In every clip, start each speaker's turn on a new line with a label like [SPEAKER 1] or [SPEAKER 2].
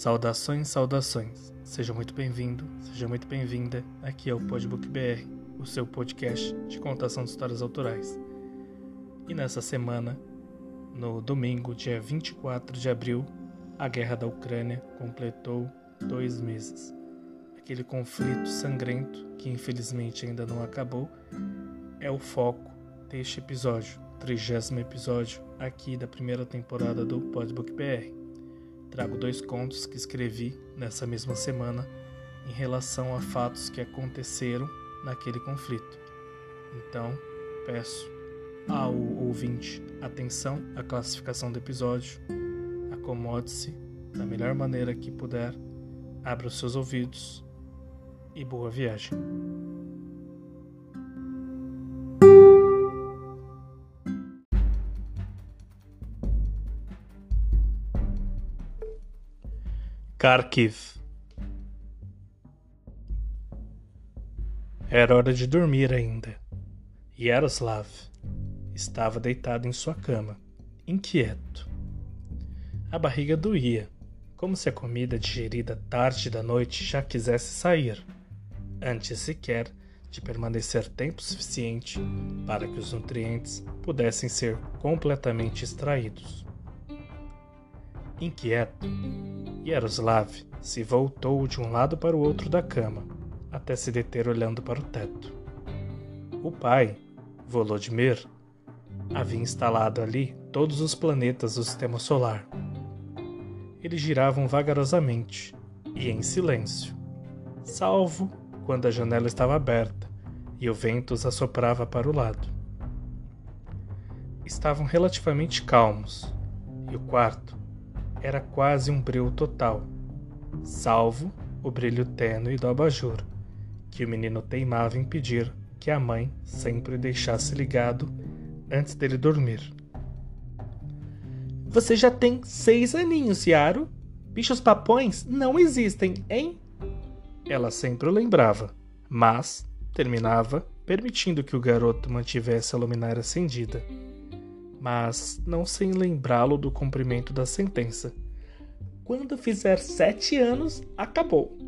[SPEAKER 1] Saudações, saudações. Seja muito bem-vindo, seja muito bem-vinda. Aqui é o Podbook BR, o seu podcast de contação de histórias autorais. E nessa semana, no domingo, dia 24 de abril, a guerra da Ucrânia completou dois meses. Aquele conflito sangrento, que infelizmente ainda não acabou, é o foco deste episódio, trigésimo episódio aqui da primeira temporada do Podbook BR trago dois contos que escrevi nessa mesma semana em relação a fatos que aconteceram naquele conflito. Então, peço ao ouvinte atenção à classificação do episódio, acomode-se da melhor maneira que puder, abra os seus ouvidos e boa viagem. Kharkiv. Era hora de dormir ainda. Yaroslav estava deitado em sua cama, inquieto. A barriga doía, como se a comida digerida tarde da noite já quisesse sair, antes sequer de permanecer tempo suficiente para que os nutrientes pudessem ser completamente extraídos. Inquieto, Yaroslav se voltou de um lado para o outro da cama, até se deter olhando para o teto. O pai, Volodymyr, havia instalado ali todos os planetas do sistema solar. Eles giravam vagarosamente e em silêncio, salvo quando a janela estava aberta e o vento os assoprava para o lado. Estavam relativamente calmos e o quarto era quase um breu total, salvo o brilho tênue do abajur, que o menino teimava em pedir que a mãe sempre deixasse ligado antes dele dormir. Você já tem seis aninhos, Yaro. Bichos papões não existem, hein? Ela sempre o lembrava, mas terminava permitindo que o garoto mantivesse a luminária acendida mas não sem lembrá-lo do cumprimento da sentença. Quando fizer sete anos, acabou.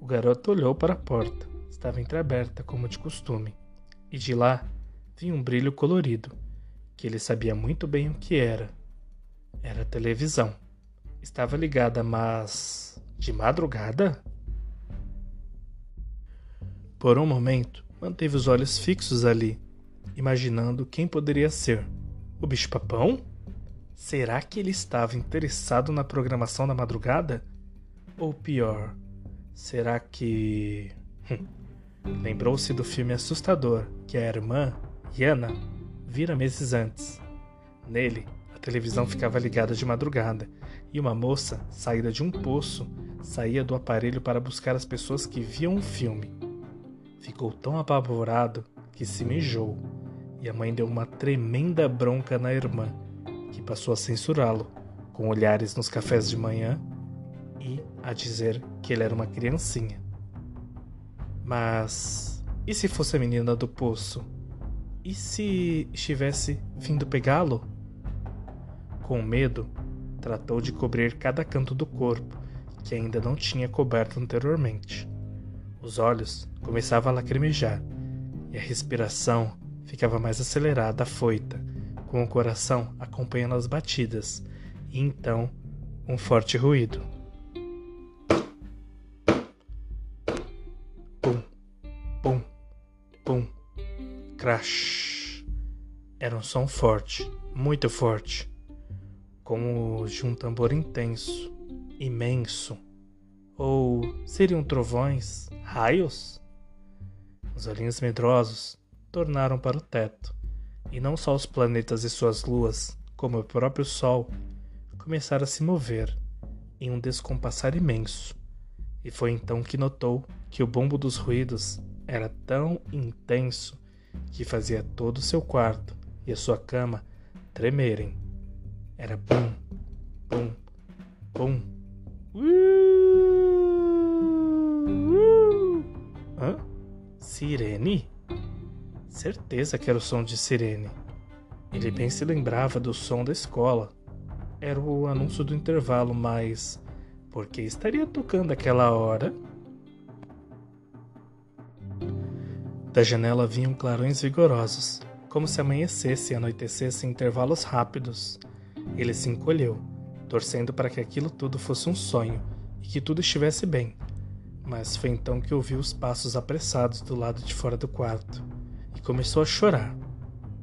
[SPEAKER 1] O garoto olhou para a porta. Estava entreaberta, como de costume, e de lá vinha um brilho colorido, que ele sabia muito bem o que era. Era televisão. Estava ligada, mas. de madrugada? Por um momento, manteve os olhos fixos ali, imaginando quem poderia ser. O bicho-papão? Será que ele estava interessado na programação da madrugada? Ou pior, será que. Hum, lembrou-se do filme assustador que a irmã, Yana, vira meses antes. Nele, a televisão ficava ligada de madrugada e uma moça, saída de um poço, saía do aparelho para buscar as pessoas que viam o filme. Ficou tão apavorado que se mijou e a mãe deu uma tremenda bronca na irmã, que passou a censurá-lo, com olhares nos cafés de manhã e a dizer que ele era uma criancinha. Mas e se fosse a menina do poço? E se estivesse vindo pegá-lo? Com medo, tratou de cobrir cada canto do corpo, que ainda não tinha coberto anteriormente. Os olhos começavam a lacrimejar e a respiração ficava mais acelerada, afoita, com o coração acompanhando as batidas, e então um forte ruído. Pum, pum, pum, crash. Era um som forte, muito forte, como de um tambor intenso, imenso. Ou seriam trovões, raios? Os olhinhos medrosos tornaram para o teto, e não só os planetas e suas luas, como o próprio Sol, começaram a se mover em um descompassar imenso. E foi então que notou que o bombo dos ruídos era tão intenso que fazia todo o seu quarto e a sua cama tremerem. Era bum, bum, bum. Hã? Sirene? Certeza que era o som de sirene. Ele bem se lembrava do som da escola. Era o anúncio do intervalo, mas Por que estaria tocando aquela hora? Da janela vinham clarões vigorosos, como se amanhecesse e anoitecesse em intervalos rápidos. Ele se encolheu, torcendo para que aquilo tudo fosse um sonho e que tudo estivesse bem. Mas foi então que ouviu os passos apressados do lado de fora do quarto e começou a chorar.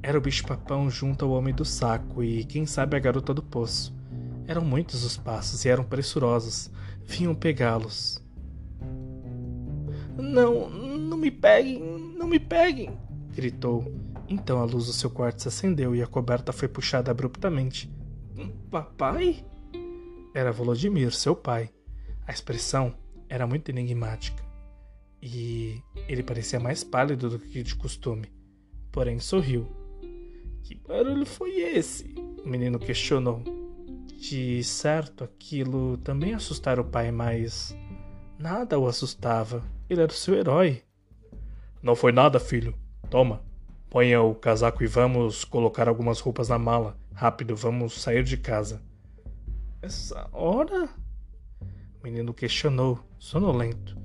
[SPEAKER 1] Era o bicho-papão junto ao homem do saco e, quem sabe, a garota do poço. Eram muitos os passos e eram pressurosos. Vinham pegá-los.
[SPEAKER 2] Não, não me peguem, não me peguem!
[SPEAKER 1] gritou. Então a luz do seu quarto se acendeu e a coberta foi puxada abruptamente.
[SPEAKER 2] Papai?
[SPEAKER 1] Era Volodymyr, seu pai. A expressão era muito enigmática. E ele parecia mais pálido do que de costume. Porém sorriu.
[SPEAKER 2] Que barulho foi esse?
[SPEAKER 1] O menino questionou. De certo, aquilo também assustara o pai, mas nada o assustava. Ele era o seu herói.
[SPEAKER 3] Não foi nada, filho. Toma. Ponha o casaco e vamos colocar algumas roupas na mala. Rápido, vamos sair de casa.
[SPEAKER 2] Essa hora?
[SPEAKER 1] O menino questionou, sonolento.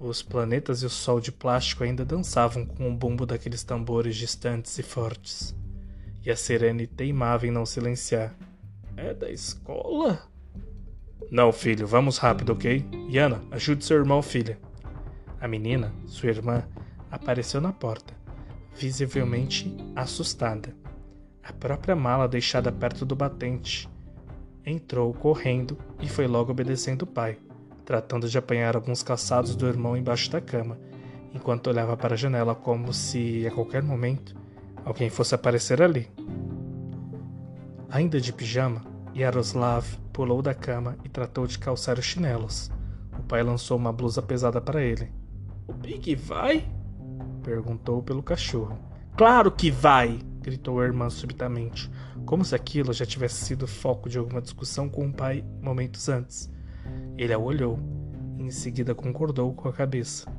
[SPEAKER 1] Os planetas e o sol de plástico ainda dançavam com o bumbo daqueles tambores distantes e fortes. E a Serene teimava em não silenciar.
[SPEAKER 2] É da escola?
[SPEAKER 3] Não, filho, vamos rápido, ok? Yana, ajude seu irmão, filha.
[SPEAKER 1] A menina, sua irmã, apareceu na porta, visivelmente assustada. A própria mala deixada perto do batente. Entrou correndo e foi logo obedecendo o pai, tratando de apanhar alguns caçados do irmão embaixo da cama, enquanto olhava para a janela como se, a qualquer momento, alguém fosse aparecer ali. Ainda de pijama, Yaroslav pulou da cama e tratou de calçar os chinelos. O pai lançou uma blusa pesada para ele.
[SPEAKER 2] O Pig vai?
[SPEAKER 1] Perguntou pelo cachorro.
[SPEAKER 2] Claro que vai!
[SPEAKER 1] gritou a irmã subitamente, como se aquilo já tivesse sido foco de alguma discussão com o pai momentos antes. Ele a olhou e em seguida concordou com a cabeça.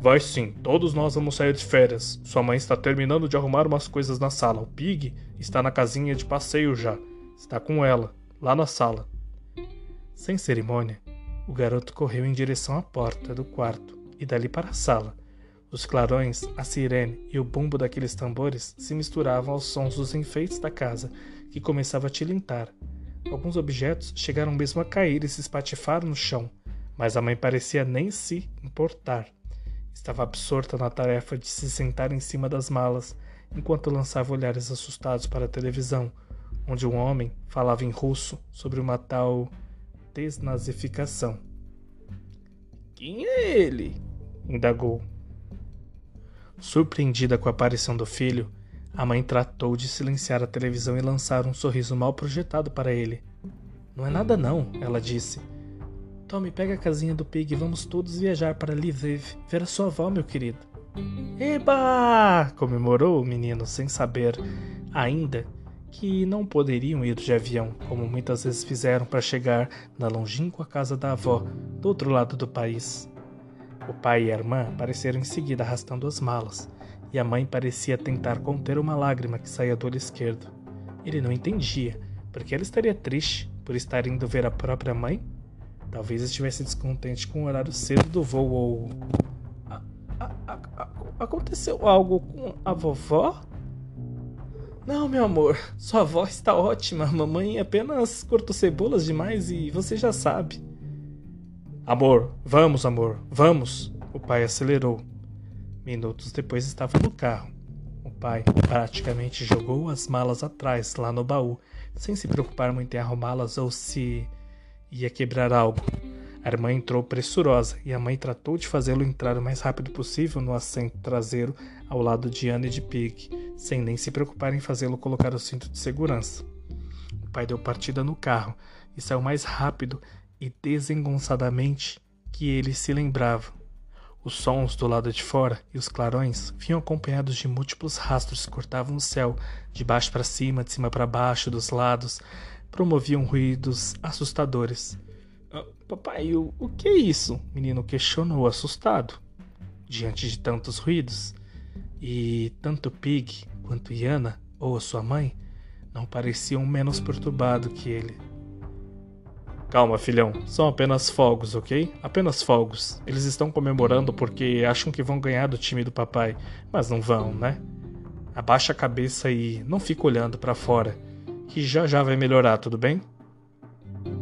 [SPEAKER 3] Vai sim, todos nós vamos sair de férias. Sua mãe está terminando de arrumar umas coisas na sala. O Pig está na casinha de passeio já. Está com ela, lá na sala.
[SPEAKER 1] Sem cerimônia, o garoto correu em direção à porta do quarto e dali para a sala. Os clarões, a sirene e o bumbo daqueles tambores se misturavam aos sons dos enfeites da casa, que começava a tilintar. Alguns objetos chegaram mesmo a cair e se espatifar no chão, mas a mãe parecia nem se importar. Estava absorta na tarefa de se sentar em cima das malas, enquanto lançava olhares assustados para a televisão, onde um homem falava em russo sobre uma tal desnazificação.
[SPEAKER 2] Quem é ele?
[SPEAKER 1] indagou. Surpreendida com a aparição do filho, a mãe tratou de silenciar a televisão e lançar um sorriso mal projetado para ele. Não é nada não, ela disse. Tome, pega a casinha do Pig e vamos todos viajar para Lviv, ver a sua avó, meu querido. Eba! comemorou o menino sem saber ainda que não poderiam ir de avião, como muitas vezes fizeram para chegar na longínqua casa da avó, do outro lado do país. O pai e a irmã apareceram em seguida arrastando as malas, e a mãe parecia tentar conter uma lágrima que saía do olho esquerdo. Ele não entendia, porque ela estaria triste por estar indo ver a própria mãe? Talvez estivesse descontente com o horário cedo do voo ou.
[SPEAKER 2] A, a, a, aconteceu algo com a vovó? Não, meu amor, sua avó está ótima. Mamãe apenas cortou cebolas demais e você já sabe.
[SPEAKER 3] Amor, vamos, amor, vamos!
[SPEAKER 1] O pai acelerou. Minutos depois estava no carro. O pai praticamente jogou as malas atrás, lá no baú, sem se preocupar muito em arrumá-las ou se ia quebrar algo. A irmã entrou pressurosa e a mãe tratou de fazê-lo entrar o mais rápido possível no assento traseiro ao lado de Anne e de Pig, sem nem se preocupar em fazê-lo colocar o cinto de segurança. O pai deu partida no carro e saiu mais rápido e desengonçadamente que ele se lembrava. Os sons do lado de fora e os clarões vinham acompanhados de múltiplos rastros que cortavam o céu, de baixo para cima, de cima para baixo, dos lados, promoviam ruídos assustadores.
[SPEAKER 2] Ah, papai, o, o que é isso?
[SPEAKER 1] O menino questionou, assustado, diante de tantos ruídos. E tanto Pig quanto Yana, ou sua mãe, não pareciam menos perturbados que ele.
[SPEAKER 3] Calma, filhão. São apenas fogos, ok? Apenas fogos. Eles estão comemorando porque acham que vão ganhar do time do papai, mas não vão, né? Abaixa a cabeça e não fica olhando para fora, que já já vai melhorar, tudo bem?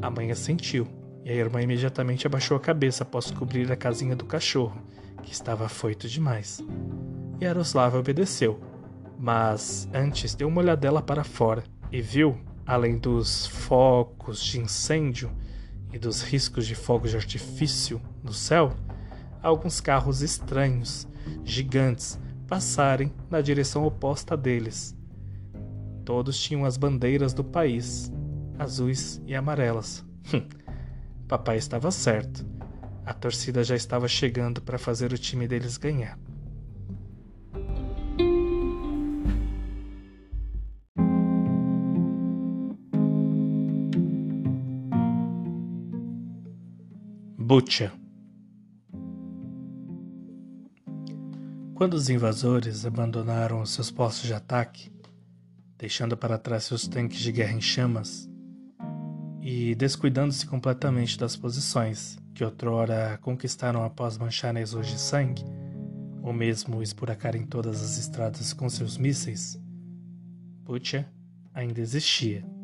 [SPEAKER 3] A mãe assentiu, e a irmã imediatamente abaixou a cabeça após cobrir a casinha do cachorro, que estava afoito demais. Yaroslav obedeceu, mas antes deu uma olhadela para fora e viu além dos focos de incêndio e dos riscos de fogos de artifício no céu, alguns carros estranhos, gigantes, passarem na direção oposta deles. Todos tinham as bandeiras do país, azuis e amarelas. Hum, papai estava certo. A torcida já estava chegando para fazer o time deles ganhar. Butcha. Quando os invasores abandonaram os seus postos de ataque, deixando para trás seus tanques de guerra em chamas e descuidando-se completamente das posições que outrora conquistaram após mancharem as de sangue, ou mesmo esburacarem todas as estradas com seus mísseis, Butcha ainda existia.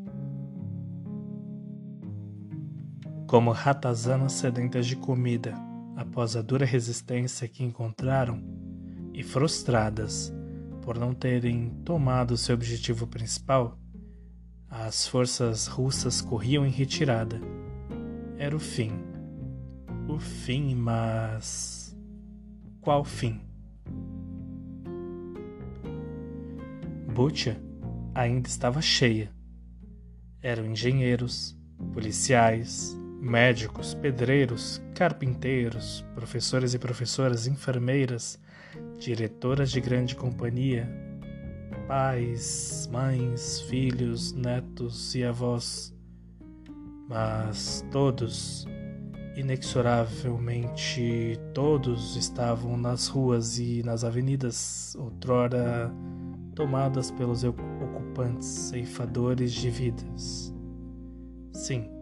[SPEAKER 3] Como ratazanas sedentas de comida após a dura resistência que encontraram e frustradas por não terem tomado seu objetivo principal, as forças russas corriam em retirada. Era o fim. O fim, mas. Qual fim? Butcha ainda estava cheia. Eram engenheiros, policiais, médicos, pedreiros, carpinteiros, professores e professoras, enfermeiras, diretoras de grande companhia, pais, mães, filhos, netos e avós. Mas todos, inexoravelmente todos, estavam nas ruas e nas avenidas, outrora tomadas pelos ocupantes ceifadores de vidas. Sim,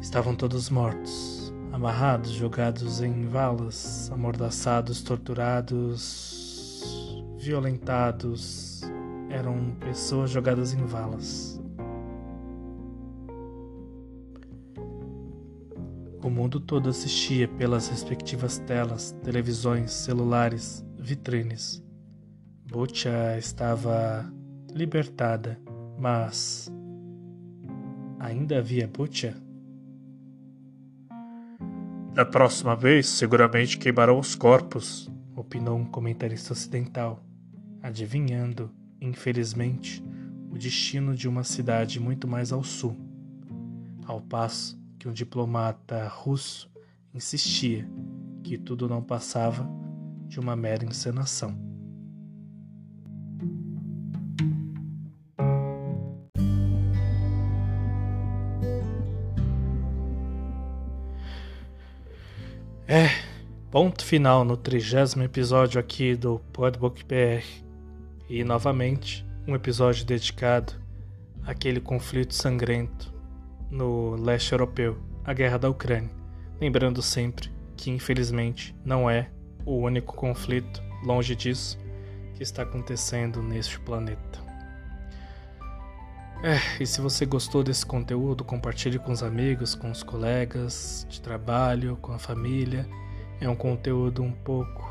[SPEAKER 3] Estavam todos mortos, amarrados, jogados em valas, amordaçados, torturados, violentados. Eram pessoas jogadas em valas. O mundo todo assistia pelas respectivas telas, televisões, celulares, vitrines. Butcha estava libertada, mas ainda havia Butcha? Da próxima vez, seguramente queimarão os corpos, opinou um comentarista ocidental, adivinhando, infelizmente, o destino de uma cidade muito mais ao sul, ao passo que um diplomata russo insistia que tudo não passava de uma mera encenação. É, ponto final no trigésimo episódio aqui do Podbook BR. E novamente, um episódio dedicado àquele conflito sangrento no leste europeu, a guerra da Ucrânia. Lembrando sempre que, infelizmente, não é o único conflito, longe disso, que está acontecendo neste planeta. É, e se você gostou desse conteúdo, compartilhe com os amigos, com os colegas de trabalho, com a família. É um conteúdo um pouco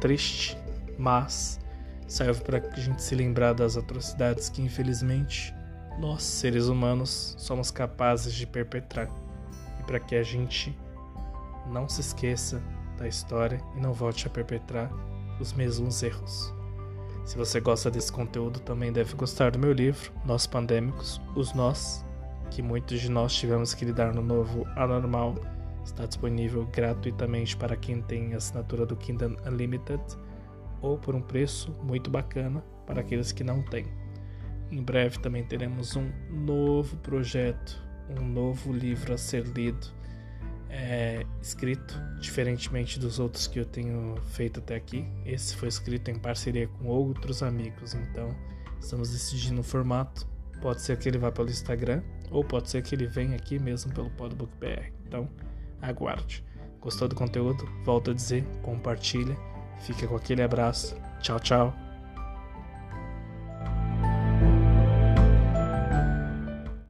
[SPEAKER 3] triste, mas serve para a gente se lembrar das atrocidades que infelizmente nós, seres humanos, somos capazes de perpetrar. E para que a gente não se esqueça da história e não volte a perpetrar os mesmos erros. Se você gosta desse conteúdo, também deve gostar do meu livro, Nós Pandêmicos, Os Nós, que muitos de nós tivemos que lidar no novo anormal. Está disponível gratuitamente para quem tem assinatura do Kindle Unlimited ou por um preço muito bacana para aqueles que não têm. Em breve também teremos um novo projeto, um novo livro a ser lido é, escrito, diferentemente dos outros que eu tenho feito até aqui. Esse foi escrito em parceria com outros amigos, então estamos decidindo o formato Pode ser que ele vá pelo Instagram ou pode ser que ele venha aqui mesmo pelo Podbook BR. Então, aguarde. Gostou do conteúdo? Volto a dizer, compartilha. Fica com aquele abraço. Tchau, tchau.